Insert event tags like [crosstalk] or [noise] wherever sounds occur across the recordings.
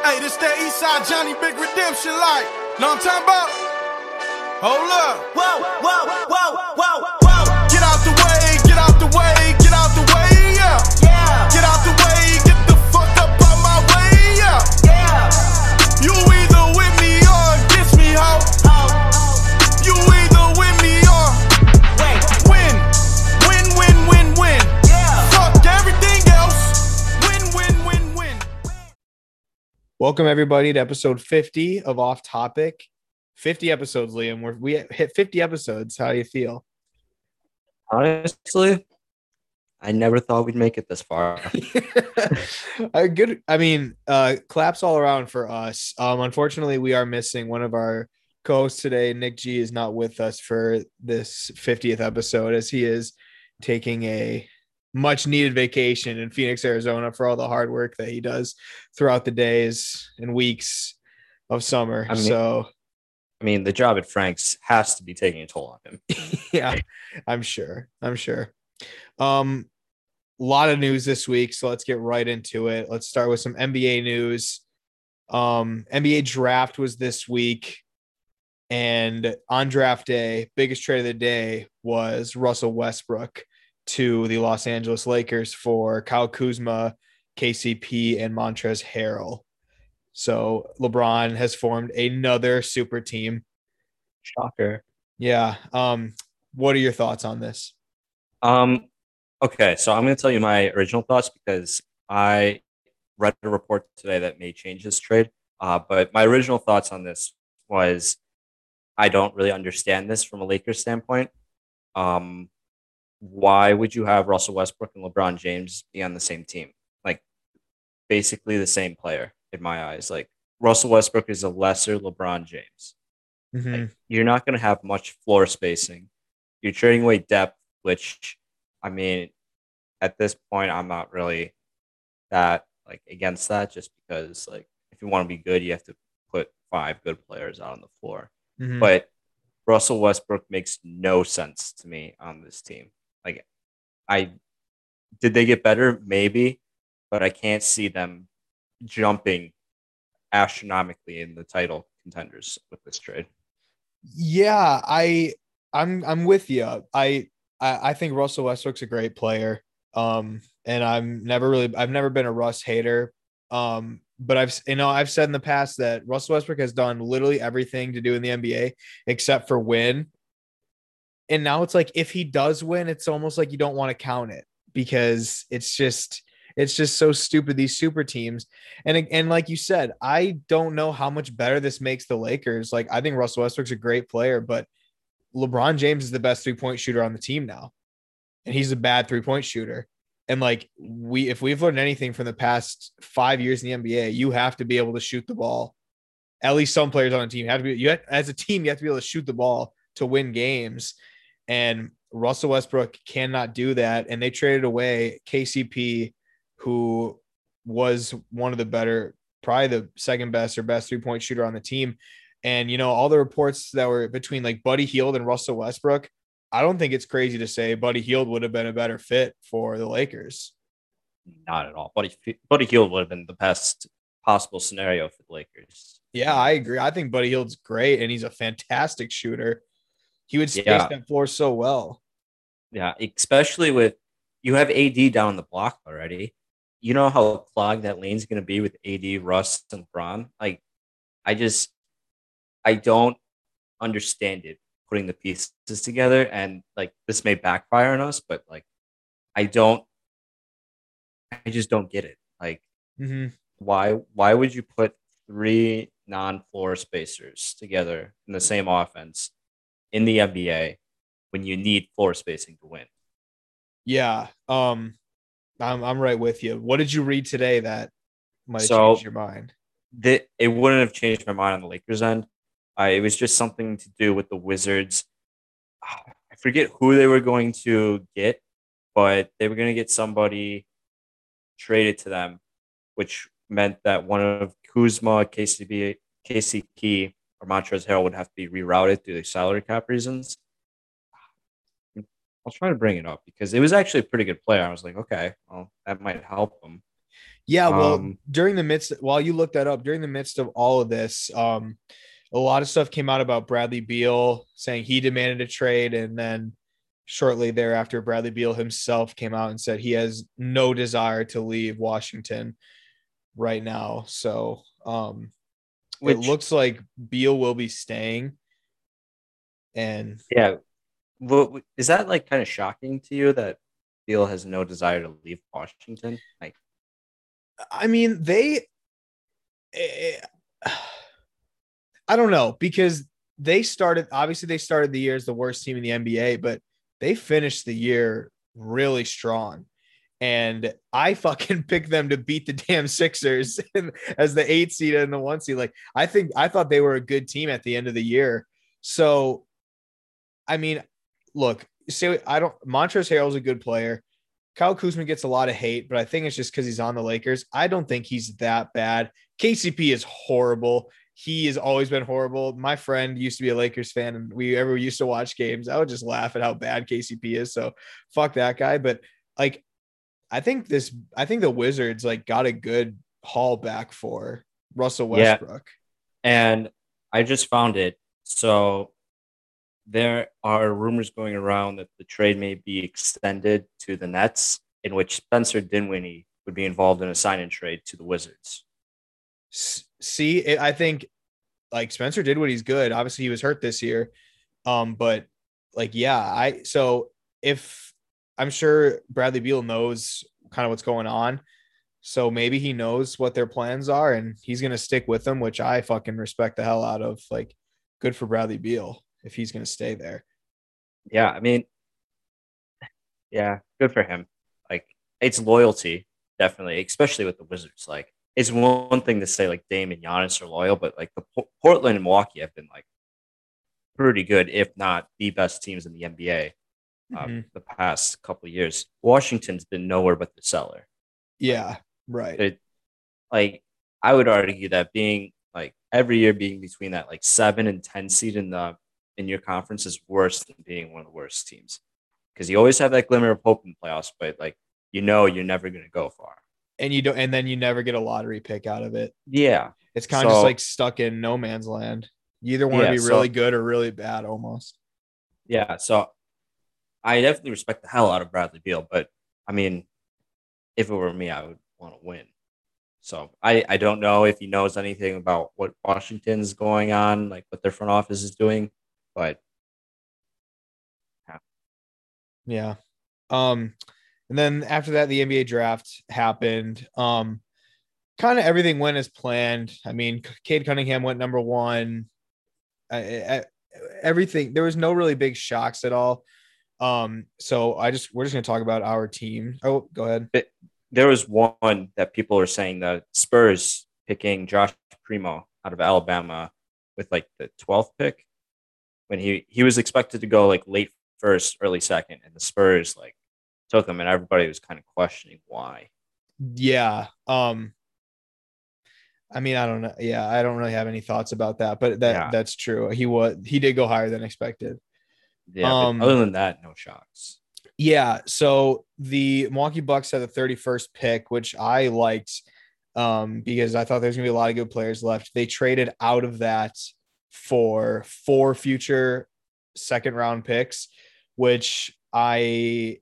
Hey, this that Eastside Johnny Big Redemption like. Know what I'm talking about? Hold up. Whoa, whoa, whoa, whoa, whoa. Get out the way, get out the way, Welcome everybody to episode 50 of Off Topic. 50 episodes, Liam. We're, we hit 50 episodes. How do you feel? Honestly, I never thought we'd make it this far. [laughs] a good. I mean, uh, claps all around for us. Um, unfortunately, we are missing one of our co-hosts today. Nick G is not with us for this 50th episode as he is taking a much needed vacation in Phoenix, Arizona for all the hard work that he does throughout the days and weeks of summer. I mean- so I mean, the job at Frank's has to be taking a toll on him. [laughs] yeah, I'm sure. I'm sure. Um, a lot of news this week, so let's get right into it. Let's start with some NBA news. Um, NBA draft was this week, and on draft day, biggest trade of the day was Russell Westbrook to the Los Angeles Lakers for Kyle Kuzma, KCP, and Montrezl Harrell. So LeBron has formed another super team. Shocker. Yeah. Um, what are your thoughts on this? Um, okay, so I'm going to tell you my original thoughts because I read a report today that may change this trade. Uh, but my original thoughts on this was I don't really understand this from a Lakers standpoint. Um, why would you have Russell Westbrook and LeBron James be on the same team? Like, basically the same player in my eyes. Like, Russell Westbrook is a lesser LeBron James. Mhm. Like, you're not going to have much floor spacing. You're trading away depth, which, I mean, at this point, I'm not really that like against that. Just because, like, if you want to be good, you have to put five good players out on the floor. Mhm. But Russell Westbrook makes no sense to me on this team. Like, I did they get better? Maybe, but I can't see them jumping astronomically in the title contenders with this trade. yeah, I I'm I'm with you. I I, I think Russell Westbrook's a great player. Um, and I'm never really I've never been a Russ hater. Um, but I've you know I've said in the past that Russell Westbrook has done literally everything to do in the NBA except for win. And now it's like if he does win, it's almost like you don't want to count it because it's just it's just so stupid these super teams. And and like you said, I don't know how much better this makes the Lakers. Like I think Russell Westbrook's a great player, but LeBron James is the best three point shooter on the team now, and he's a bad three point shooter. And like we, if we've learned anything from the past five years in the NBA, you have to be able to shoot the ball. At least some players on the team have to be. You have, as a team, you have to be able to shoot the ball to win games. And Russell Westbrook cannot do that. And they traded away KCP, who was one of the better, probably the second best or best three point shooter on the team. And you know, all the reports that were between like Buddy Hield and Russell Westbrook, I don't think it's crazy to say Buddy Hield would have been a better fit for the Lakers. Not at all. Buddy Buddy Hield would have been the best possible scenario for the Lakers. Yeah, I agree. I think Buddy Hield's great and he's a fantastic shooter. He would space Yeah. that floor so well. Yeah, especially with you have AD down the block already. You know how clogged that lane's going to be with AD, Russ, and Bron. Like, I just, I don't understand it putting the pieces together, and like this may backfire on us, but like, I don't, I just don't get it. Like, hmm why why would you put three non-floor spacers together in the same offense in the NBA when you need floor spacing to win? Yeah. Um, I'm I'm right with you. What did you read today that might So- changed your mind? That it wouldn't have changed my mind on the Lakers end. I, it was just something to do with the Wizards. [sighs] I forget who they were going to get, but they were going to get somebody traded to them, which meant that one of Kuzma, KCB, KCP, or Montrezl Harrell would have to be rerouted through the salary cap reasons. I'll try to bring it up because it was actually a pretty good player. I was like, okay, well, that might help him. Yeah, well, Um, during the midst while you looked that up, during the midst of all of this, um, a lot of stuff came out about Bradley Beal saying he demanded a trade, and then shortly thereafter, Bradley Beal himself came out and said he has no desire to leave Washington right now. So um Which- it looks like Beal will be staying. And Yeah. Well, is that like kind of shocking to you that Beal has no desire to leave Washington? Like, I mean, they. eh, [sighs] I don't know because they started. Obviously, they started the year as the worst team in the NBA, but they finished the year really strong. And I [laughs] fucking picked them to beat the damn Sixers [laughs] as the eight seed and the one seed. Like, I think I thought they were a good team at the end of the year. So, I mean, look, say I don't. Montrezl Harrell's a good player. Kyle Kuzma gets a lot of hate, but I think it's just because he's on the Lakers. I don't think he's that bad. KCP is horrible. He has always been horrible. My friend used to be a Lakers fan, and we ever used to watch games. I would just laugh at how bad KCP is. So fuck that guy. But like, I think this, I think the Wizards like got a good haul back for Russell Westbrook. Yeah. And I just found it. So there are rumors going around that the trade may be extended to the Nets, in which Spencer Dinwiddie would be involved in a sign and trade to the Wizards. See, it, I think like Spencer did what he's good. Obviously, he was hurt this year. Um, but like, yeah, I so if I'm sure Bradley Beal knows kind of what's going on. So maybe he knows what their plans are and he's gonna stick with them, which I fucking respect the hell out of. Like, good for Bradley Beal if he's gonna stay there. Yeah, I mean, yeah, good for him. Like, it's loyalty, definitely, especially with the Wizards. Like, it's one thing to say like Dame and Giannis are loyal, but like the P- Portland and Milwaukee have been like pretty good, if not the best teams in the NBA uh, Mhm. the past couple of years. Washington's been nowhere but the cellar. Yeah, right. It, like, I would argue that being like every year being between that like seven and ten seed in the in your conference is worse than being one of the worst teams because you always have that glimmer of hope in playoffs, but like you know you're never going to go far. And you don't, and then you never get a lottery pick out of it. Yeah, It's kind of just like stuck in no man's land. You either want to Yeah, be so- really good or really bad, almost. yeah. So I definitely respect the hell out of Bradley Beal, but I mean, if it were me, I would want to win. So I, I don't know if he knows anything about what Washington's going on, like what their front office is doing, but Yeah. yeah. Um, and then after that, the NBA draft happened. Um, kind of everything went as planned. I mean, Cade Cunningham went number one. I, I, everything there was no really big shocks at all. Um, so I just we're just gonna talk about our team. Oh, go ahead. there was one that people are saying that Spurs picking Josh Primo out of Alabama with like the 12th pick when he he was expected to go like late first, early second, and the Spurs like took him, and everybody was kind of questioning why. Yeah. Um, I mean, I don't know. Yeah, I don't really have any thoughts about that, but that Yeah. that's true. He was he did go higher than expected. Yeah, Um, other than that, no shocks. Yeah. So the Milwaukee Bucks had the 31st pick, which I liked um, because I thought there's going to be a lot of good players left. They traded out of that for four future second round picks, which I,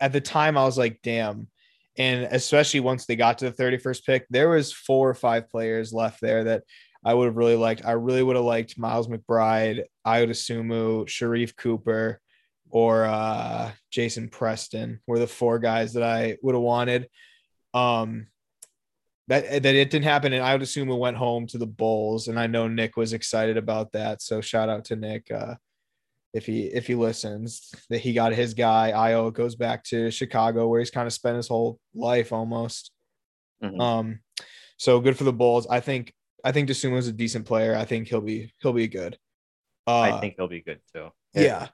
at the time, I was like, damn. And especially once they got to the 31st pick, there was four or five players left there that I would have really liked. I really would have liked Miles McBride, Ayo Dosunmu, Sharife Cooper, or uh, Jason Preston were the four guys that I would have wanted. Um, that that it didn't happen, and I would assume it went home to the Bulls, and I know Nick was excited about that. So shout out to Nick uh, if he if he listens that he got his guy. Ayo goes back to Chicago where he's kind of spent his whole life almost. Mhm. Um, so good for the Bulls. I think I think Dosunmu's a decent player. I think he'll be he'll be good. Uh, I think he'll be good too. yeah.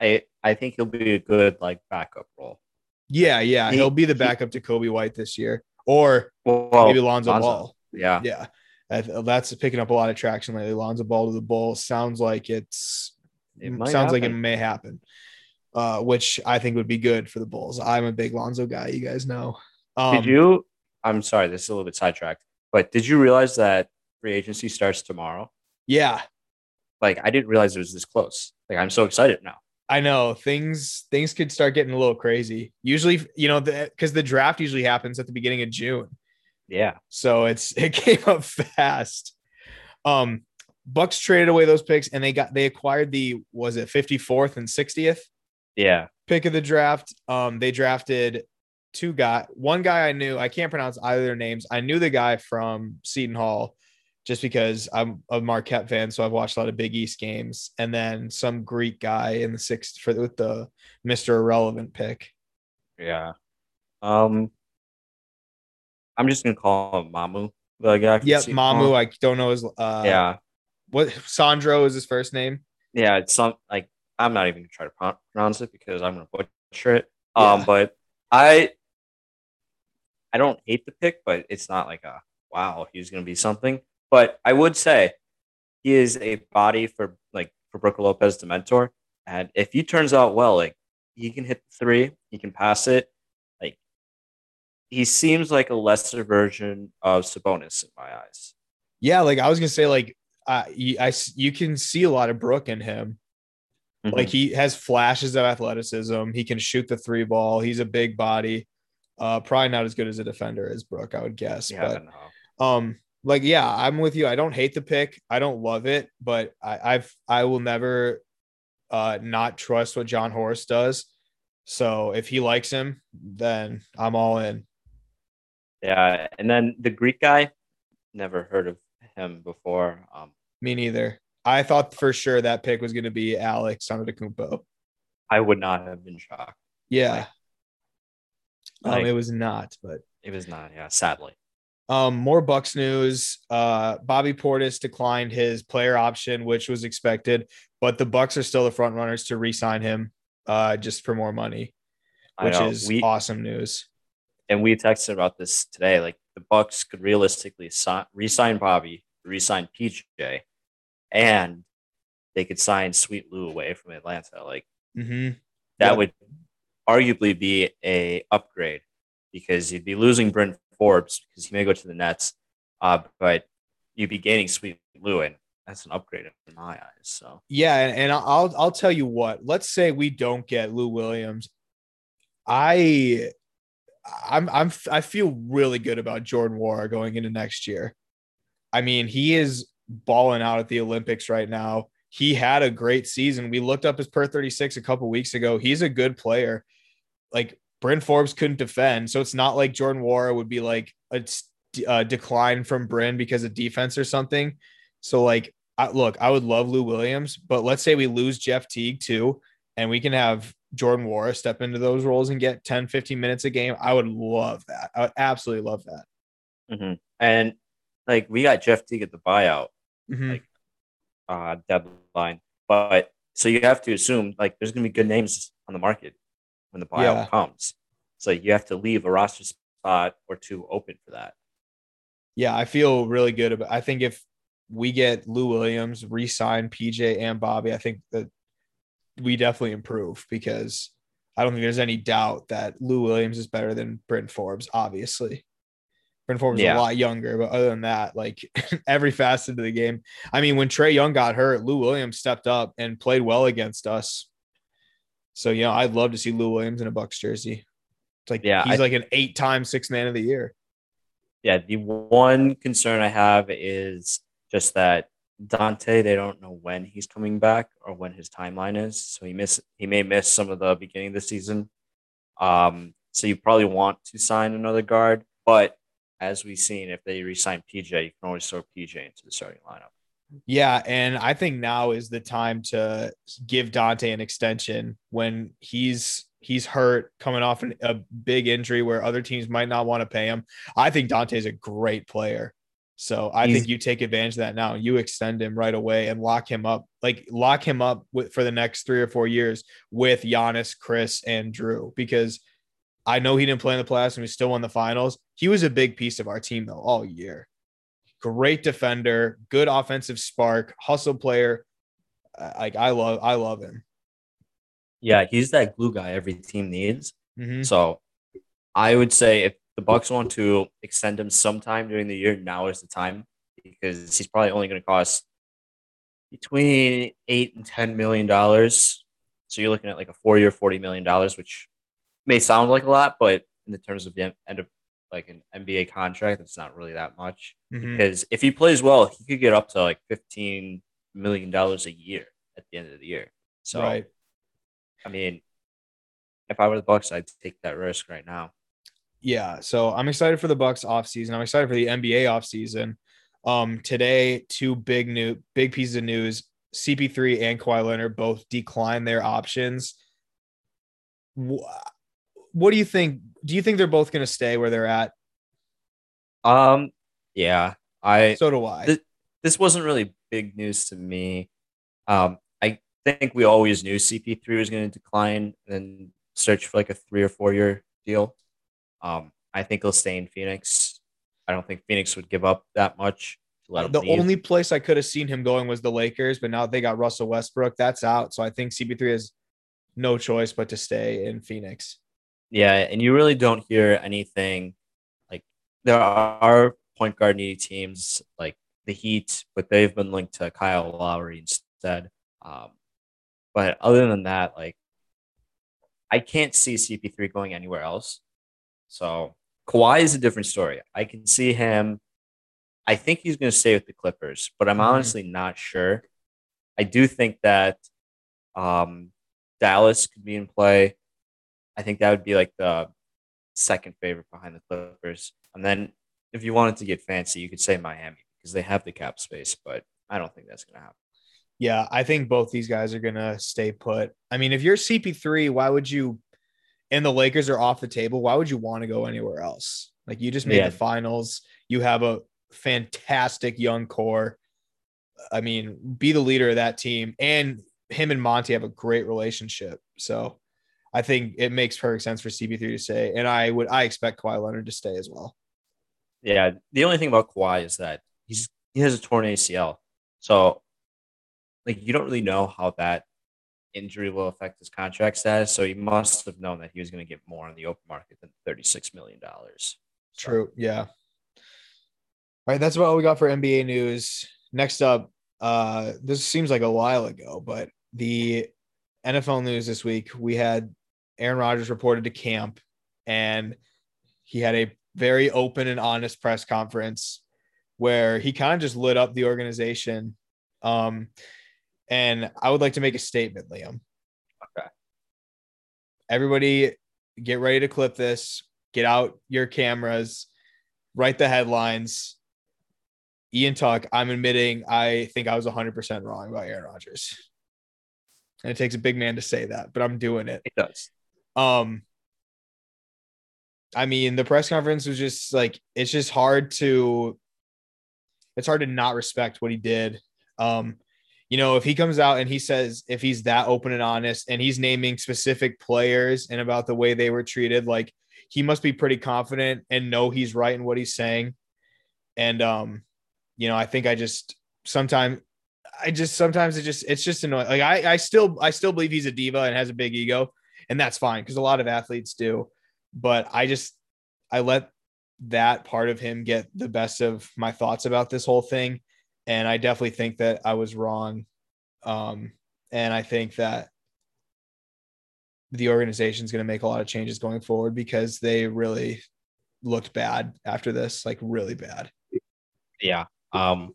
I I think he'll be a good like backup role. Yeah, yeah, He- he, will be the he- backup to Coby White this year, or Well, maybe Lonzo, Lonzo. Ball. Yeah, Yeah, that's picking up a lot of traction lately. Lonzo Ball to the Bulls sounds like it's It sounds like it may happen, uh, which I think would be good for the Bulls. I'm a big Lonzo guy, you guys know. Um, Did you I'm sorry, this is a little bit sidetracked, but did you realize that free agency starts tomorrow? Yeah, Like, I didn't realize it was this close. Like, I'm so excited now. I know things things could start getting a little crazy. Usually, you know, because the, draft usually happens at the beginning of June, Yeah. so it's [laughs] it came up fast. Um, Bucks traded away those picks, and they got they acquired the was it fifty fourth and sixtieth Yeah. pick of the draft. Um, they drafted two guy, one guy I knew. I can't pronounce either their names. I knew the guy from Seton Hall, just because I'm a Marquette fan, so I've watched a lot of Big East games. And then some Greek guy in the sixth for with the Mister Irrelevant pick. Yeah. Um, I'm just gonna call him Mamu, the guy. from Yep, Mamu. I don't know his. Uh, yeah. What Sandro is his first name? Yeah. It's some like I'm not even gonna try to pronounce it because I'm gonna butcher it. Um, Yeah. but I I don't hate the pick, but it's not like a wow, he's gonna be something. But I would say he is a body for like for Brook Lopez to mentor. And if he turns out well, like he can hit the three, he can pass it. Like he seems like a lesser version of Sabonis in my eyes. Yeah, like I was gonna say, like uh, you, I you can see a lot of Brook in him. Like he has flashes of athleticism. He can shoot the three ball. He's a big body. Uh, probably not as good as a defender as Brook, I would guess. yeah, but know. um, like yeah, I'm with you. I don't hate the pick. I don't love it, but I, I've I will never uh not trust what Jon Horst does. So if he likes him, then I'm all in. Yeah, and then the Greek guy, never heard of him before. Um, Me neither. I thought for sure that pick was going to be Alex Antetokounmpo. I would not have been shocked. Yeah. Um, Like- it was not, but It was not. Yeah, sadly. Um, more Bucks news. Uh, Bobby Portis declined his player option, which was expected, but the Bucks are still the front runners to re-sign him, uh, just for more money, which is we awesome news. and we texted about this today. Like the Bucks could realistically si- re-sign Bobby, re-sign PJ, and they could sign Sweet Lou away from Atlanta. Like mm-hmm. that Yep. would arguably be a upgrade because you'd be losing Bryn Forbes because he may go to the Nets, uh, but you'd be gaining Sweet and that's an upgrade in my eyes. So Yeah, and, and I'll I'll tell you what. Let's say we don't get Lou Williams. I I'm I'm I feel really good about Jordan Nwora going into next year. I mean, he is balling out at the Olympics right now. He had a great season. We looked up his per 36 a couple weeks ago. He's a good player. Like Bryn Forbes couldn't defend, so it's not like Jordan Nwora would be like a, a decline from Bryn because of defense or something. So like, I, look, I would love Lou Williams, but let's say we lose Jeff Teague too, and we can have Jordan Nwora step into those roles and get 10, 15 minutes a game. I would love that. I would absolutely love that. Mhm. and like we got Jeff Teague at the buyout. Mhm. Like, uh, deadline. But so you have to assume like there's gonna be good names on the market when the buyout Yeah. comes. So you have to leave a roster spot or two open for that. yeah, I feel really good about. I think if we get Lou Williams, re-sign PJ and Bobby, I think that we definitely improve because I don't think there's any doubt that Lou Williams is better than Bryn Forbes. Obviously, Bryn Forbes is a lot younger, but other than that, like [laughs] every facet of the game. I mean, when Trae Young got hurt, Lou Williams stepped up and played well against us. So you know, I'd love to see Lou Williams in a Bucks jersey. It's like Yeah, he's I- like an eight-time six man of the year. Yeah, the one concern I have is just that Donte, they don't know when he's coming back or when his timeline is. So he miss he may miss some of the beginning of the season. Um, so you probably want to sign another guard, but as we've seen, if they resign PJ, you can always throw PJ into the starting lineup. Yeah, and I think now is the time to give Donte an extension when he's he's hurt, coming off an, a big injury where other teams might not want to pay him. I think Donte's a great player, so I He's- think you take advantage of that now. You extend him right away and lock him up, like lock him up with for the next three or four years with Giannis, Khris, and Drew because. I know he didn't play in the playoffs and we still won the finals. He was a big piece of our team though all year great defender, good offensive spark, hustle player. Like I love, I love him. Yeah, he's that glue guy every team needs. Mhm. So I would say if the Bucks want to extend him sometime during the year, now is the time because he's probably only going to cost between eight and ten million dollars. So you're looking at like a four-year, forty million dollars, which may sound like a lot, but in the terms of the end of like an NBA contract, it's not really that much. Mhm. Because if he plays well, he could get up to like fifteen million dollars a year at the end of the year. So right. I mean, if I were the Bucks, I'd take that risk right now. Yeah. So I'm excited for the Bucks offseason. I'm excited for the NBA offseason. Um, today, two big new big pieces of news. CP3 and Kawhi Leonard both declined their options. Wh- What do you think? Do you think they're both going to stay where they're at? Um, yeah, I So do I. Th- this wasn't really big news to me. Um, I think we always knew CP3 was going to decline and search for like a three or four year deal. Um, I think he'll stay in Phoenix. I don't think Phoenix would give up that much to let him the leave. only place I could have seen him going was the Lakers, but now they got Russell Westbrook. That's out. So I think CP3 has no choice but to stay in Phoenix. Yeah, and you really don't hear anything like there are point guard needy teams like the Heat, but they've been linked to Kyle Lowry instead. Um, but other than that, like I can't see CP3 going anywhere else. So Kawhi is a different story. I can see him. I think he's going to stay with the Clippers, but I'm Mhm. honestly not sure. I do think that um, Dallas could be in play. I think that would be like the second favorite behind the Clippers. And then if you wanted to get fancy, you could say Miami because they have the cap space, but I don't think that's going to happen. Yeah, I think both these guys are gonna stay put. I mean, if you're CP3, why would you? And the Lakers are off the table. Why would you want to go anywhere else? Like you just made Yeah. the finals. You have a fantastic young core. I mean, be the leader of that team, and him and Monty have a great relationship. So, I think it makes perfect sense for CP3 to stay, and I would I expect Kawhi Leonard to stay as well. Yeah, the only thing about Kawhi is that he's he has a torn ACL, so like you don't really know how that injury will affect his contract status. So he must have known that he was going to get more on the open market than thirty six million dollars. True. Yeah. All right. That's about all we got for NBA news. Next up, uh, this seems like a while ago, but the NFL news this week, we had Aaron Rodgers reported to camp and he had a very open and honest press conference where he kind of just lit up the organization. Um, and I would like to make a statement, Liam. Okay. Everybody get ready to clip this. Get out your cameras, write the headlines. Ian Tuck, I'm admitting I think I was 100% wrong about Aaron Rodgers. And it takes a big man to say that, but I'm doing it. It does. Um I mean, the press conference was just like it's just hard to it's hard to not respect what he did. Um you know, if he comes out and he says if he's that open and honest and he's naming specific players and about the way they were treated, like he must be pretty confident and know he's right in what he's saying. And um, you know, I think I just sometimes I just sometimes it just it's just annoying. Like I I still I still believe he's a diva and has a big ego, and that's fine because a lot of athletes do. But I just I let that part of him get the best of my thoughts about this whole thing. And I definitely think that I was wrong. Um, and I think that the organization is going to make a lot of changes going forward because they really looked bad after this, like really bad. Yeah. Um,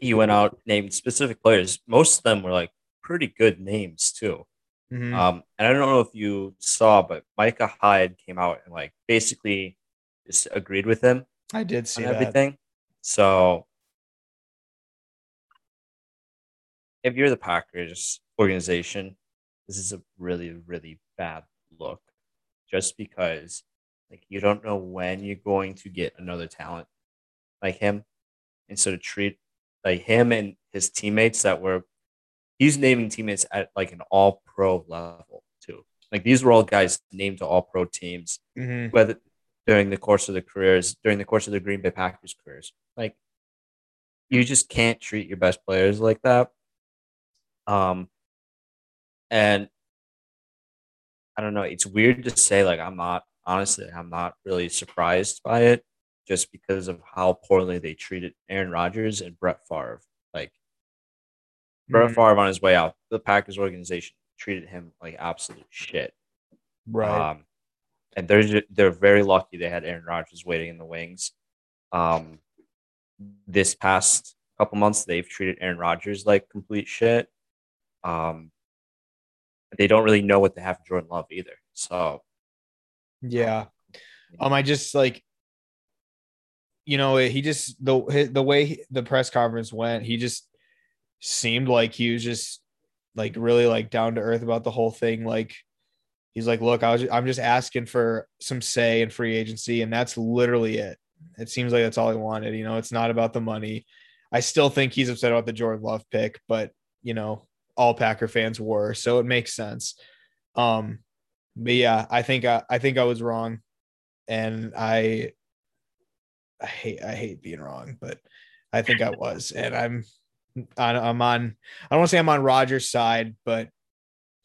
he went out named specific players. Most of them were like pretty good names too. Mhm. Um, and I don't know if you saw, but Micah Hyde came out and like basically just agreed with him I did see everything. So if you're the Packers organization, this is a really, really bad look. Just because like you don't know when you're going to get another talent like him. And so to treat like him and his teammates that were he's naming teammates at like an all pro level too. Like these were all guys named to all pro teams Mhm. whether during the course of their careers, during the course of the Green Bay Packers careers. Like you just can't treat your best players like that. Um and I don't know, it's weird to say like I'm not honestly, I'm not really surprised by it just because of how poorly they treated Aaron Rodgers and Brett Favre. Brett Mhm. Favre on his way out, the Packers organization treated him like absolute shit. Right. Um, and they're they're very lucky they had Aaron Rodgers waiting in the wings. Um, this past couple months, they've treated Aaron Rodgers like complete shit. Um, they don't really know what they have Jordan Love either. So yeah. Um, I just like, you know, he just the the way he- the press conference went, he just seemed like he was just like really like down to earth about the whole thing. Like, he's like, look, I was I'm just asking for some say in free agency, and that's literally it. It seems like that's all he wanted. You know, it's not about the money. I still think he's upset about the Jordan Love pick, but you know, all Packer fans were, so it makes sense. Um, but yeah, I think I, I think I was wrong, and I I hate I hate being wrong, but I think I was, and I'm I'm on I don't want to say I'm on Rodgers' side, but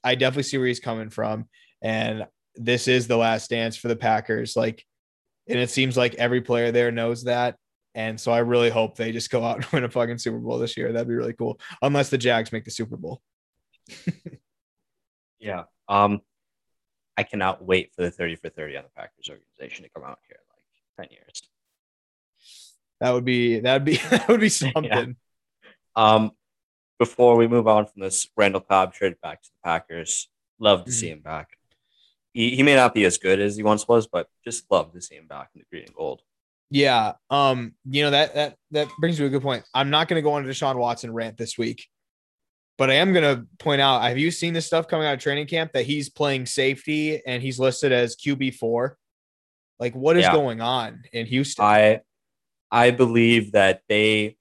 I definitely see where he's coming from, and this is the last dance for the Packers. Like, and it seems like every player there knows that. And so I really hope they just go out and [laughs] win a fucking Super Bowl this year. That'd be really cool. Unless the Jags make the Super Bowl. [laughs] yeah, um, I cannot wait for the thirty for thirty on the Packers organization to come out here in like ten years. That would be that'd be that would be [laughs] something. Um, before we move on from this, Randall Cobb traded back to the Packers. Love to Mhm. see him back. He, he may not be as good as he once was, but just love to see him back in the green and gold. Yeah. Um, you know, that that that brings me to a good point. I'm not gonna go on a Deshaun Watson rant this week, but I am gonna point out, have you seen this stuff coming out of training camp that he's playing safety and he's listed as QB four? Like, what is Yeah. going on in Houston? I I believe that they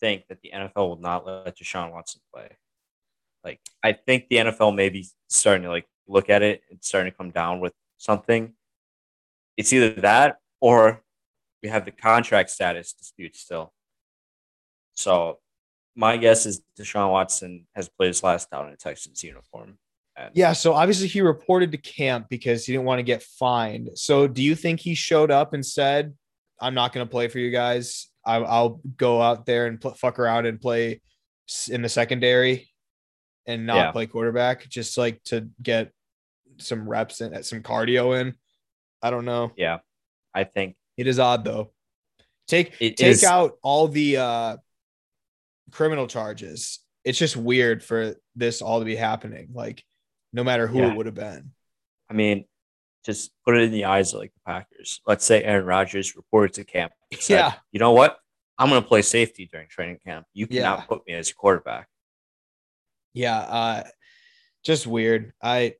think that the NFL will not let Deshaun Watson play. Like I think the NFL may be starting to like look at it and starting to come down with something. It's either that or we have the contract status dispute still. So my guess is Deshaun Watson has played his last out in a Texans uniform. And yeah, so obviously he reported to camp because he didn't want to get fined. So do you think he showed up and said, I'm not going to play for you guys. I, I'll go out there and pl- fuck around and play in the secondary and not Yeah. play quarterback, just like to get some reps and some cardio in. I don't know. yeah, I think It is odd though. Take It take is- out all the uh, criminal charges. It's just weird for this all to be happening. Like, no matter who Yeah. it would have been. I mean, just put it in the eyes of like the Packers. Let's say Aaron Rodgers reported to camp. Yeah. You know what? I'm going to play safety during training camp. You Yeah. cannot put me as your quarterback. Yeah, uh, just weird. I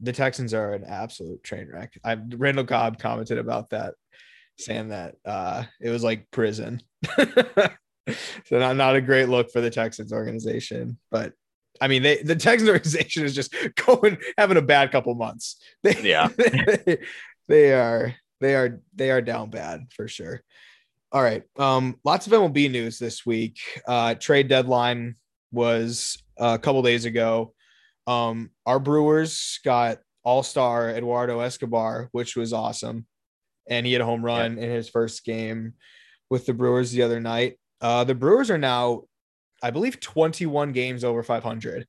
the Texans are an absolute train wreck. I Randall Cobb commented about that, saying that uh, it was like prison. [laughs] so not not a great look for the Texans organization, but I mean they the Texans [laughs] organization is just [laughs] going having a bad couple months. They, Yeah. they, they are they are they are down bad for sure. All right. Um, lots of MLB news this week. Uh, trade deadline was a couple days ago. Um, our Brewers got All Star Eduardo Escobar, which was awesome, and he had a home run in his first game with the Brewers the other night. Uh, the Brewers are now, I believe, 21 games over 500.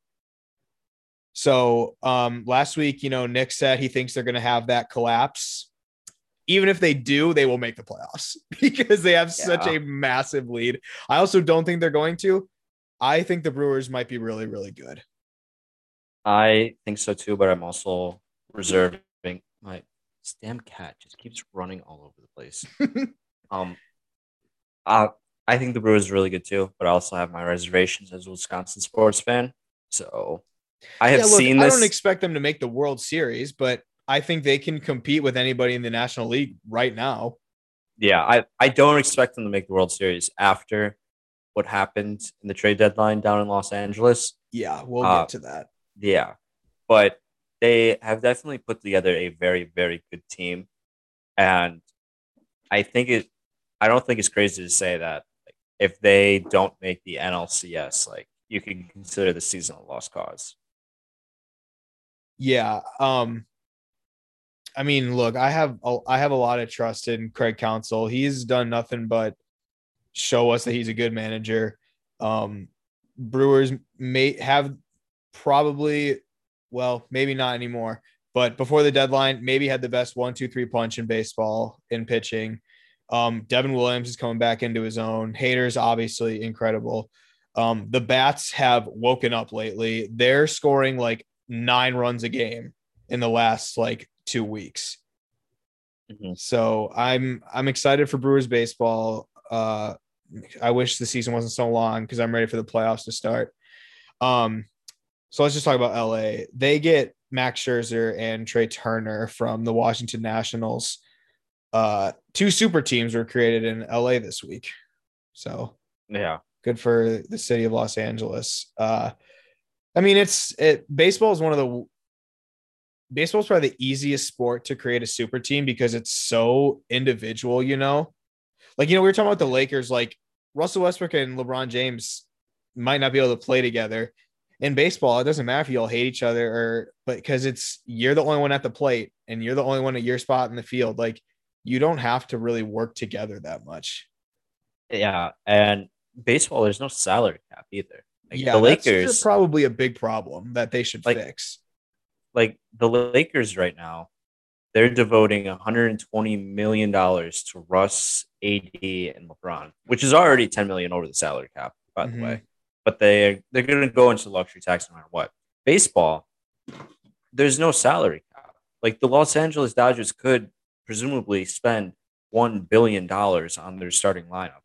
So um, last week, you know, Nick said he thinks they're going to have that collapse. Even if they do, they will make the playoffs [laughs] because they have such a massive lead. I also don't think they're going to. I think the Brewers might be really, really good. I think so too, but I'm also reserving my this damn cat just keeps running all over the place. [laughs] um, uh, I think the Brewers are really good too, but I also have my reservations as a Wisconsin sports fan. So I have Yeah, look, seen I don't expect them to make the World Series, but I think they can compete with anybody in the National League right now. yeah, I, I don't expect them to make the World Series after what happened in the trade deadline down in Los Angeles. Yeah, we'll Uh, get to that. Yeah, but they have definitely put together a very, very good team, and I think it. I don't think it's crazy to say that like, if they don't make the NLCS, like you can consider the season a lost cause. Yeah. Um I mean, look, I have a, I have a lot of trust in Craig Counsell. He's done nothing but show us that he's a good manager. Um, Brewers may have probably, well, maybe not anymore, but before the deadline, maybe had the best one, two, three punch in baseball in pitching. Um, Devin Williams is coming back into his own. Hader's, obviously incredible. Um, the bats have woken up lately. They're scoring like nine runs a game in the last like two weeks. Mhm. So I'm I'm excited for Brewers baseball. Uh, I wish the season wasn't so long because I'm ready for the playoffs to start. Um, so let's just talk about LA. They get Max Scherzer and Trea Turner from the Washington Nationals. Uh, two super teams were created in LA this week. So Yeah. good for the city of Los Angeles. Uh, I mean, it's it. Baseball is one of the baseball is probably the easiest sport to create a super team because it's so individual. You know, like you know we were talking about the Lakers. Like Russell Westbrook and LeBron James might not be able to play together. In baseball, it doesn't matter if you all hate each other or but because it's you're the only one at the plate and you're the only one at your spot in the field. Like you don't have to really work together that much. Yeah. And baseball, there's no salary cap either. Like yeah, the Lakers, probably a big problem that they should Like- fix. Like the Lakers right now, they're devoting 120 million dollars to Russ, AD, and LeBron, which is already 10 million over the salary cap, by Mhm. the way. But they they're going to go into luxury tax no matter what. Baseball, there's no salary cap. Like the Los Angeles Dodgers could presumably spend one billion dollars on their starting lineup,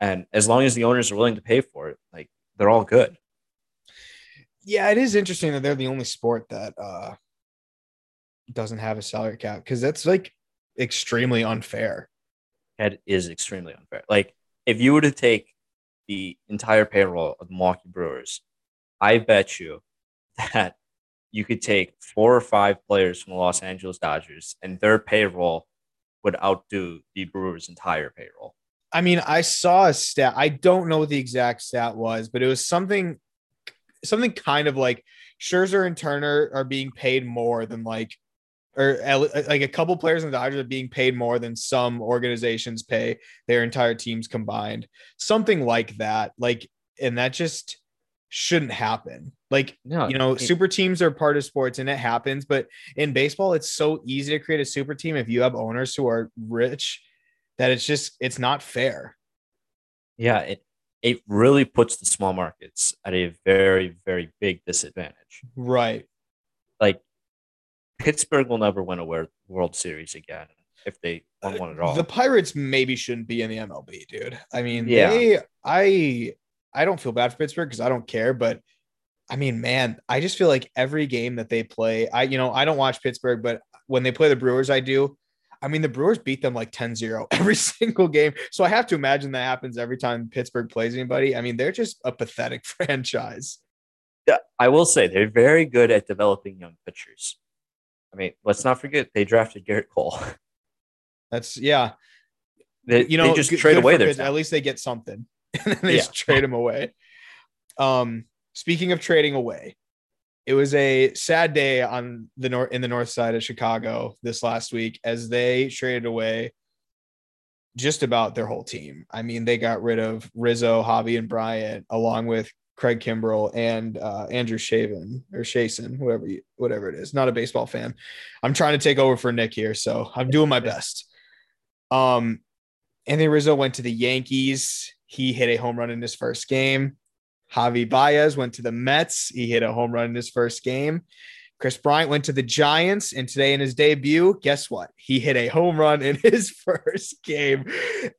and as long as the owners are willing to pay for it, like they're all good. Yeah, it is interesting that they're the only sport that uh doesn't have a salary cap because that's like extremely unfair. That is extremely unfair. Like if you were to take the entire payroll of the Milwaukee Brewers, I bet you [laughs] that you could take four or five players from the Los Angeles Dodgers and their payroll would outdo the Brewers' entire payroll. I mean, I saw a stat. I don't know what the exact stat was, but it was something something kind of like Scherzer and Turner are being paid more than like or like a couple players in the Dodgers are being paid more than some organizations pay their entire teams combined. Something like that. Like, and that just shouldn't happen. Like, No, you know, it- super teams are part of sports and it happens, but in baseball, it's so easy to create a super team if you have owners who are rich that it's just it's not fair. Yeah, it it really puts the small markets at a very, very big disadvantage. Right. Like Pittsburgh will never win a World Series again if they won one uh, at all. The Pirates maybe shouldn't be in the MLB, dude. I mean, Yeah. they I I don't feel bad for Pittsburgh because I don't care, but I mean, man, I just feel like every game that they play, I you know, I don't watch Pittsburgh, but when they play the Brewers, I do. I mean, the Brewers beat them like 10-0 [laughs] every single game. So I have to imagine that happens every time Pittsburgh plays anybody. I mean, they're just a pathetic [laughs] franchise. Yeah, I will say they're very good at developing young pitchers. I mean, let's not forget they drafted Gerrit Cole. [laughs] That's yeah. They, you know, they just good- trade good away their At least they get something. and then they Yeah. just trade him away. Um, speaking of trading away, it was a sad day on the north in the north side of Chicago this last week as they traded away just about their whole team. I mean, they got rid of Rizzo, Javi, and Bryant, along with Craig Kimbrel and uh, Andrew Shaven or Shason, whatever you, whatever it is. Not a baseball fan. I'm trying to take over for Nick here, so I'm doing my [laughs] best. Um, Anthony Rizzo went to the Yankees. He hit a home run in his first game. Javi Baez went to the Mets. He hit a home run in his first game. Kris Bryant went to the Giants, and today in his debut, guess what? He hit a home run in [laughs] his first game.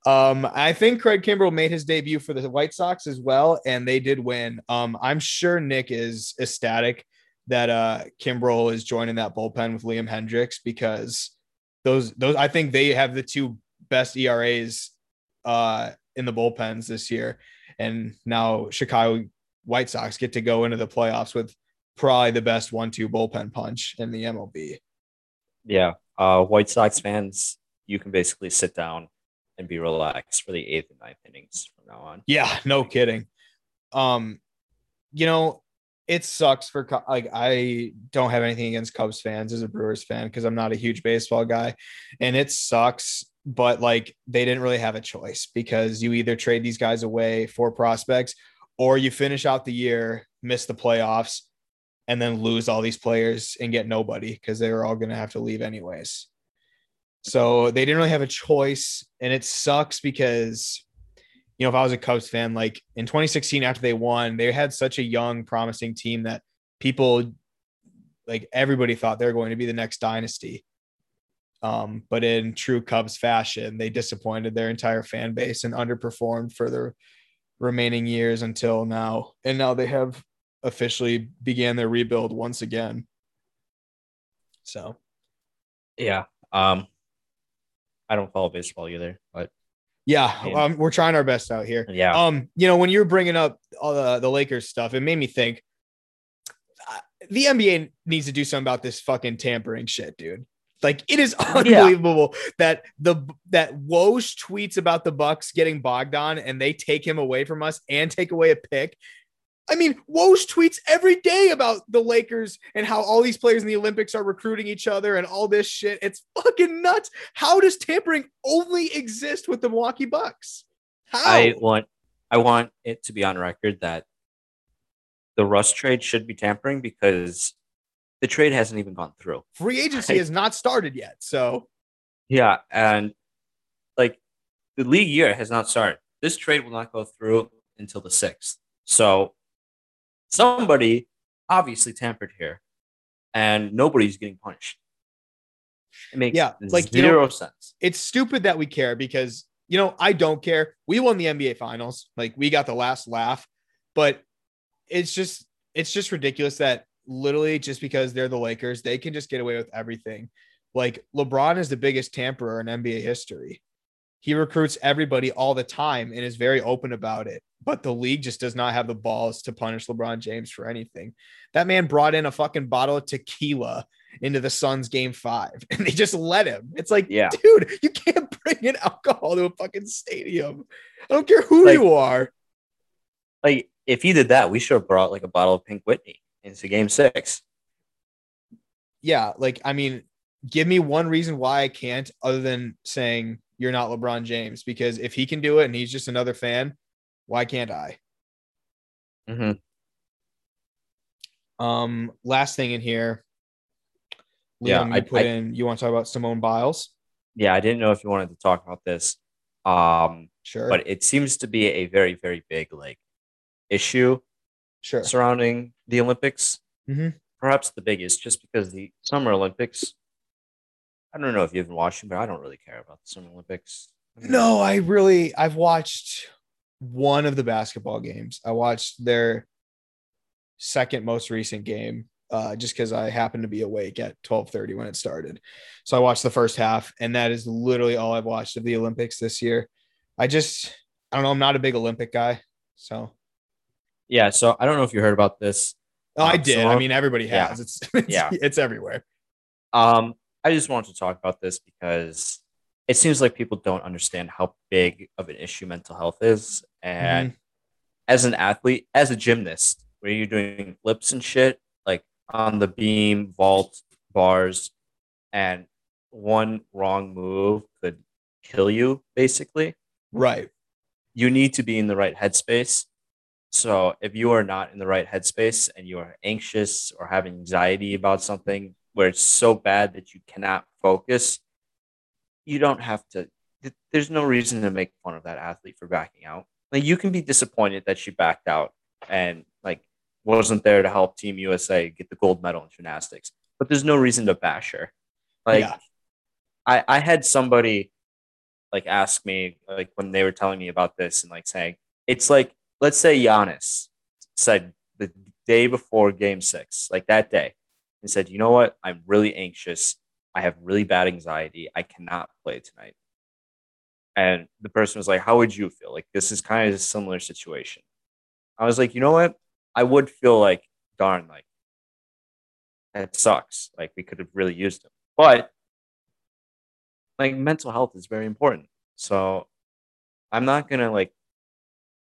Um, I think Craig Kimbrel made his debut for the White Sox as well, and they did win. Um, I'm sure Nick is ecstatic that uh Kimbrel is joining that bullpen with Liam Hendriks because those those I think they have the two best ERAs uh in the bullpens this year. And now Chicago White Sox get to go into the playoffs with probably the best one-two bullpen punch in the MLB. Yeah. Uh, White Sox fans, you can basically sit down and be relaxed for the eighth and ninth innings from now on. Yeah, no kidding. Um, you know, it sucks for like I don't have anything against Cubs fans as a Brewers fan because I'm not a huge baseball guy, and it sucks. But like they didn't really have a choice because you either trade these guys away for prospects or you finish out the year, miss the playoffs, and then lose all these players and get nobody because they were all going to have to leave anyways. So they didn't really have a choice, and it sucks because you know, if I was a Cubs fan, like in 2016 after they won, they had such a young, promising team that people like everybody thought they were going to be the next dynasty. Um, but in true Cubs fashion, they disappointed their entire fan base and underperformed for the remaining years until now. And now they have officially began their rebuild once again. So Yeah. Um, I don't follow baseball either, but yeah, um, we're trying our best out here. yeah, Um, you know, when you were bringing up all the, the Lakers stuff, it made me think uh, the NBA needs to do something about this fucking tampering shit, dude. Like it is [laughs] unbelievable that the that Woj tweets about the Bucks getting bogged on and they take him away from us and take away a pick. I mean, Woj tweets every day about the Lakers and how all these players in the Olympics are recruiting each other and all this shit. It's fucking nuts. How does tampering only exist with the Milwaukee Bucks? How? I want I want it to be on record that the Russ trade should be tampering because the trade hasn't even gone through. free [laughs] agency Right. has not started yet. So Yeah, and like the league year has not started. This trade will not go through until the sixth. So somebody obviously tampered here, and nobody's getting punished. It makes Yeah, like, you know- zero sense. it's stupid that we care because you know I don't care. We won the NBA finals, like we got the last laugh, but it's just it's just ridiculous that literally just because they're the Lakers, they can just get away with everything. Like LeBron is the biggest tamperer in NBA history. He recruits everybody all the time and is very open about it. But the league just does not have the balls to punish LeBron James for anything. That man brought in a fucking bottle of tequila into the Suns game five [laughs] and they just let him. It's like, Yeah. dude, you can't [laughs] bring in alcohol to a fucking stadium. I don't care who Like- you are. Like if he did that, we should have brought like a bottle of Pink Whitney into Game Six. Yeah. Like, I mean, give me one reason why I can't other than saying you're not LeBron James. Because if he can do it and he's just another fan, why can't I? Mm-hmm. Um, last thing in here. Yeah, I- put I- in you want to talk about Simone Biles? Yeah, I didn't know if you wanted to talk about this, um, Sure. but it seems to be a very, very big like issue sure. surrounding the Olympics. Mhm. Perhaps the biggest, just because the Summer Olympics. I don't know if you've been watching, but I don't really care about the Summer Olympics. I mean, No, I really I've watched one of the basketball games. I watched their second most recent game uh, just because I happened to be awake at 12:30 when it started. So I watched the first half, and that is literally all I've watched of the Olympics this year. I just I don't know, I'm not a big Olympic guy. So Yeah, so I don't know if you heard about this. oh, I Um, did. so- I mean, everybody yeah. has. It's, [laughs] it's Yeah. it's everywhere. Um, I just wanted to talk about this because it seems like people don't understand how big of an issue mental health is. And as an athlete, as a gymnast, where you're doing flips and shit, like on the beam, vault, bars, and one wrong move could kill you, basically. Right. You need to be in the right headspace. So if you are not in the right headspace and you are anxious or have anxiety about something where it's so bad that you cannot focus, you don't have to. There's no reason to make fun of that athlete for backing out. Like you can be disappointed that she backed out and like wasn't there to help Team USA get the gold medal in gymnastics, but there's no reason to bash her. Like Yeah. I I had somebody like ask me like when they were telling me about this and like saying it's like let's say Giannis said the day before game six, like that day, and said, you know what, I'm really anxious. I have really bad anxiety. I cannot play tonight. And the person was like, How would you feel? Like this is kind of a similar situation. I was like, you know what? I would feel like darn like that sucks. Like we could have really used him. But like mental health is very important. So I'm not gonna like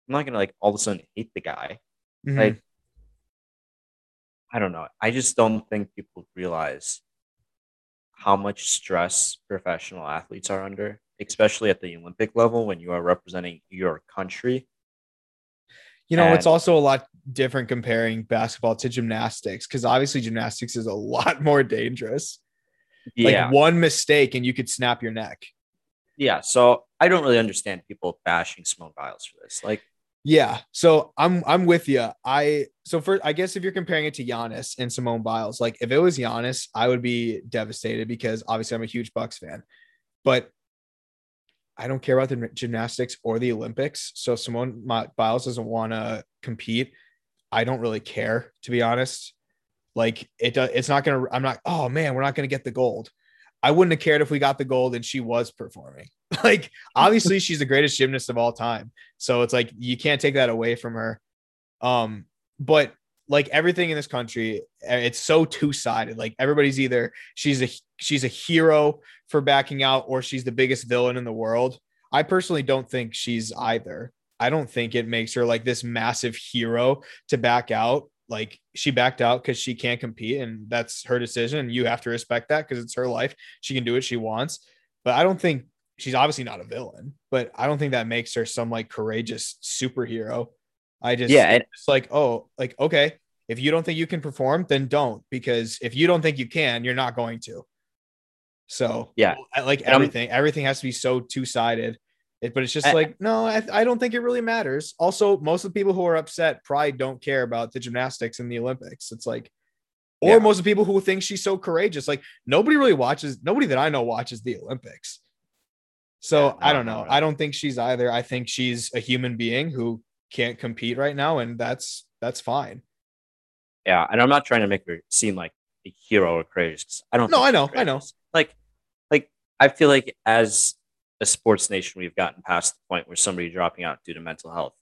I'm not gonna like all of a sudden hate the guy. Mhm. Like I don't know. I just don't think people realize how much stress professional athletes are under, especially at the Olympic level when you are representing your country. You know, it's also a lot different comparing basketball to gymnastics because obviously gymnastics is a [laughs] lot more dangerous. Yeah. Like one mistake and you could snap your neck. yeah. So I don't really understand people bashing Simone Biles for this. Like, Yeah. So I'm I'm with you. I so first I guess if you're comparing it to Giannis and Simone Biles, like if it was Giannis, I would be devastated because obviously I'm a huge Bucks fan. But I don't care about the gymnastics or the Olympics. So Simone Biles doesn't want to compete. I don't really care to be honest. Like it it's not gonna I'm not oh man, we're not gonna get the gold. I wouldn't have cared if we got the gold and she was performing. [laughs] Like obviously she's the greatest gymnast of all time. So it's like you can't take that away from her. Um, but like everything in this country, eh, it's so two-sided. Like everybody's either she's a she's a hero for backing out or she's the biggest villain in the world. I personally don't think she's either. I don't think it makes her like this massive hero to back out. Like she backed out because she can't compete, and that's her decision. And you have to respect that because it's her life. She can do what she wants. But I don't think she's obviously not a villain, but I don't think that makes her some like courageous superhero. I just Yeah, and- it's like, oh, like okay, if you don't think you can perform, then don't because if you don't think you can, you're not going to. So Yeah. Like everything. Everything has to be so two sided. It, but it's just I- like no, I, I don't think it really matters. Also, most of the people who are upset probably don't care about the gymnastics in the Olympics. It's like, or Yeah. most of the people who think she's so courageous. Like nobody really watches. Nobody that I know watches the Olympics. So Yeah, I don't know. really. I don't think she's either. I think she's a human being who can't compete right now, and that's that's fine. Yeah, and I'm not trying to make her seem like a hero or crazy. I don't. No, I know, I know. Like, like I feel like as a sports nation, we've gotten past the point where somebody dropping out due to mental health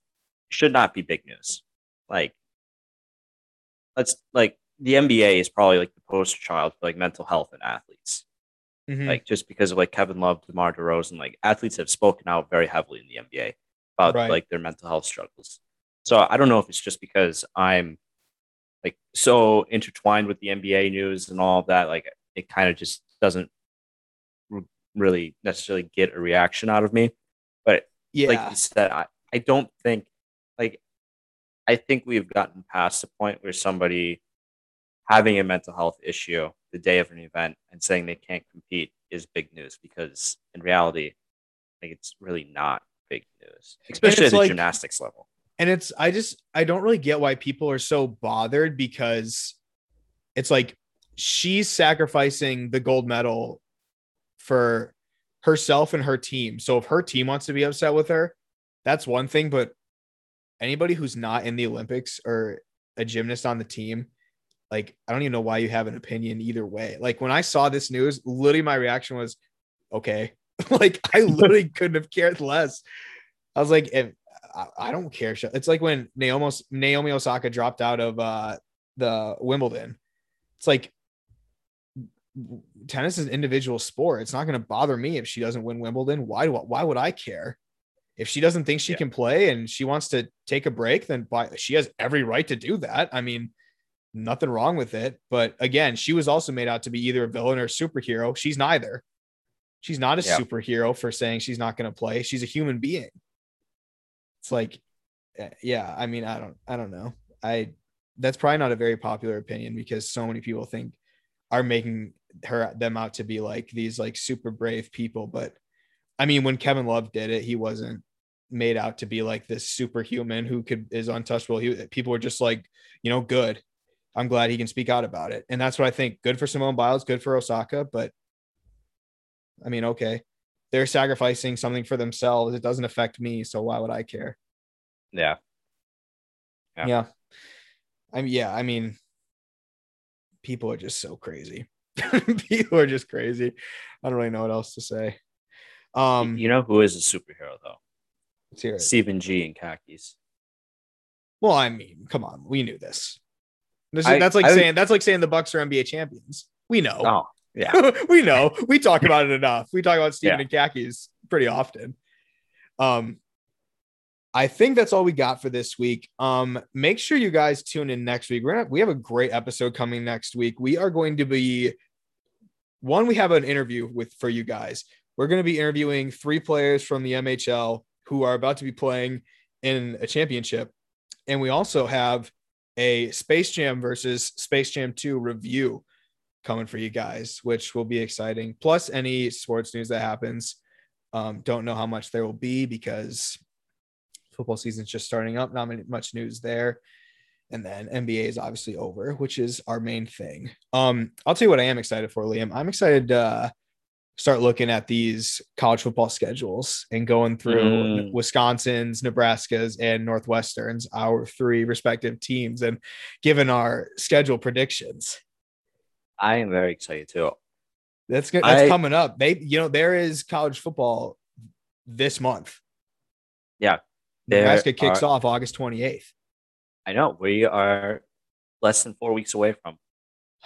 should not be big news. Like, let's like the NBA is probably like the poster child for like mental health in athletes. Mhm. Like just because of like Kevin Love, DeMar DeRozan, like athletes have spoken out very heavily in the NBA about Right. like their mental health struggles. So I don't know if it's just because I'm like so intertwined with the NBA news and all that, like it kind of just doesn't r- really necessarily get a reaction out of me. But yeah, like you said, I, I don't think like I think we've gotten past the point where somebody having a mental health issue the day of an event and saying they can't compete is big news because in reality, like it's really not big news, especially at the like- gymnastics level. and it's I just I don't really get why people are so bothered because it's like she's sacrificing the gold medal for herself and her team. So if her team wants to be upset with her, that's one thing. But anybody who's not in the Olympics or a gymnast on the team, like I don't even know why you have an opinion either way. Like when I saw this news, literally my reaction was, okay. [laughs] like I [laughs] literally couldn't have cared less. I was like, if I, I don't care. It's like when Naomi Naomi Osaka dropped out of uh the Wimbledon. It's like tennis is an individual sport. It's not going to bother me if she doesn't win Wimbledon. Why do why would I care? If she doesn't think she Yeah. can play and she wants to take a break, then by, she has every right to do that. I mean, nothing wrong with it. But again, she was also made out to be either a villain or a superhero. She's neither. She's not a Yeah. superhero for saying she's not going to play. She's a human being. It's like, eh, yeah. I mean, I don't, I don't know. I that's probably not a very popular opinion because so many people think are making her them out to be like these like super brave people. But I mean, when Kevin Love did it, he wasn't made out to be like this superhuman who could is untouchable. He people were just like, you know, good. I'm glad he can speak out about it. And that's what I think. Good for Simone Biles, good for Osaka, but I mean, okay. They're sacrificing something for themselves. It doesn't affect me, so why would I care? Yeah. Yeah. Yeah. I mean, yeah, I mean, people are just so crazy. [laughs] people are just crazy. I don't really know what else to say. Um, you know who is a superhero though? let's hear it. Stephen G in khakis. Well, I mean, come on, we knew this. This is, I- that's like I saying that's like saying the Bucks are NBA champions. We know. Oh, yeah. [laughs] we know. We talk about it enough. We talk about Steven Yeah. and khakis pretty often. Um, I think that's all we got for this week. Um, make sure you guys tune in next week. We're gonna, we have a great episode coming next week. We are going to be one. We have an interview with for you guys. We're going to be interviewing three players from the MHL who are about to be playing in a championship, and we also have a Space Jam versus Space Jam 2 review coming for you guys, which will be exciting. Plus, any sports news that happens. Um, don't know how much there will be because football season's just starting up. Not many, much news there. And then NBA is obviously over, which is our main thing. Um, I'll tell you what I am excited for, Liam. I'm excited uh, start looking at these college football schedules and going through Mm. Wisconsin's, Nebraska's, and Northwestern's, our three respective teams, and given our schedule predictions. I am very excited too. That's good. That's I- coming up. They, you know, there is college football this month. Yeah, Nebraska kicks are- off August 28th. I know we are less than four weeks away from.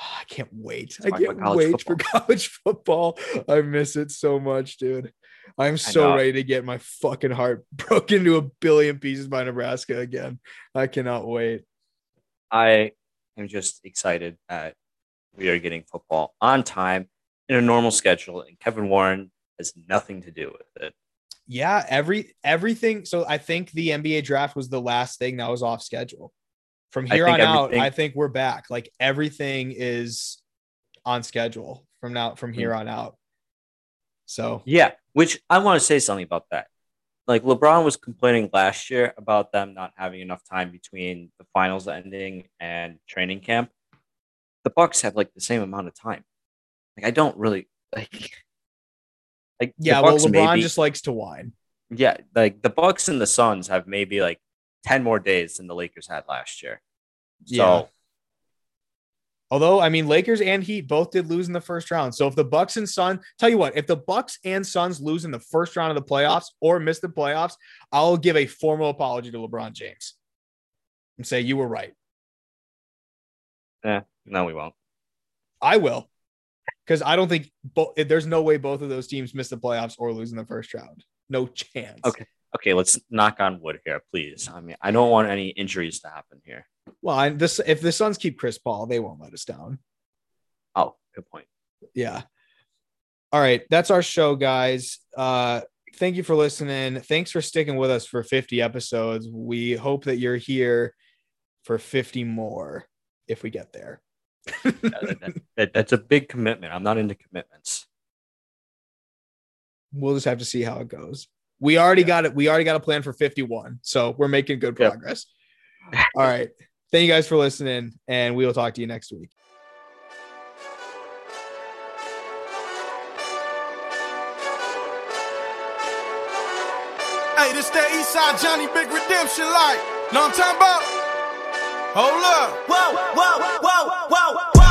[sighs] I can't wait. I can't wait for [laughs] college football. I miss it so much, dude. I'm so ready to get my fucking heart [laughs] broken into a billion pieces by Nebraska again. I cannot wait. I am just excited that we are getting football on time in a normal schedule, and Kevin Warren has nothing to do with it. Yeah, every everything. So I think the NBA draft was the last thing that was off schedule. From here on out, I think we're back. Like everything is on schedule from now from here mm-hmm. on out. So Yeah, which I want to say something about that. Like LeBron was complaining last year about them not having enough time between the finals ending and training camp. The Bucks have like the same amount of time. Like I don't really like. Like yeah, well, LeBron maybe- just likes to whine. yeah, like the Bucks and the Suns have maybe like ten more days than the Lakers had last year. So Yeah. Although I mean, Lakers and Heat both did lose in the first round. So if the Bucks and Sun, tell you what, if the Bucks and Suns lose in the first round of the playoffs or miss the playoffs, I'll give a formal apology to LeBron James and say you were right. Yeah, no, we won't. I will, because I don't think bo- there's no way both of those teams miss the playoffs or lose in the first round. No chance. Okay. Okay, let's knock on wood here, please. I mean, I don't want any injuries to happen here. Well, I, this if the Suns keep Chris Paul, they won't let us down. Oh, good point. yeah all right that's our show guys uh thank you for listening thanks for sticking with us for 50 episodes we hope that you're here for 50 more if we get there [laughs] That- that- that- that's a big commitment. I'm not into commitments. we'll just have to see how it goes we already Yeah. got it we already got a plan for 51 so we're making good Yep. progress all right thank you guys for listening and we will talk to you next week Hey, this that Eastside Johnny Big Redemption like. Know what I'm talking about? Hold up. Whoa, whoa, whoa, whoa, whoa. Get out the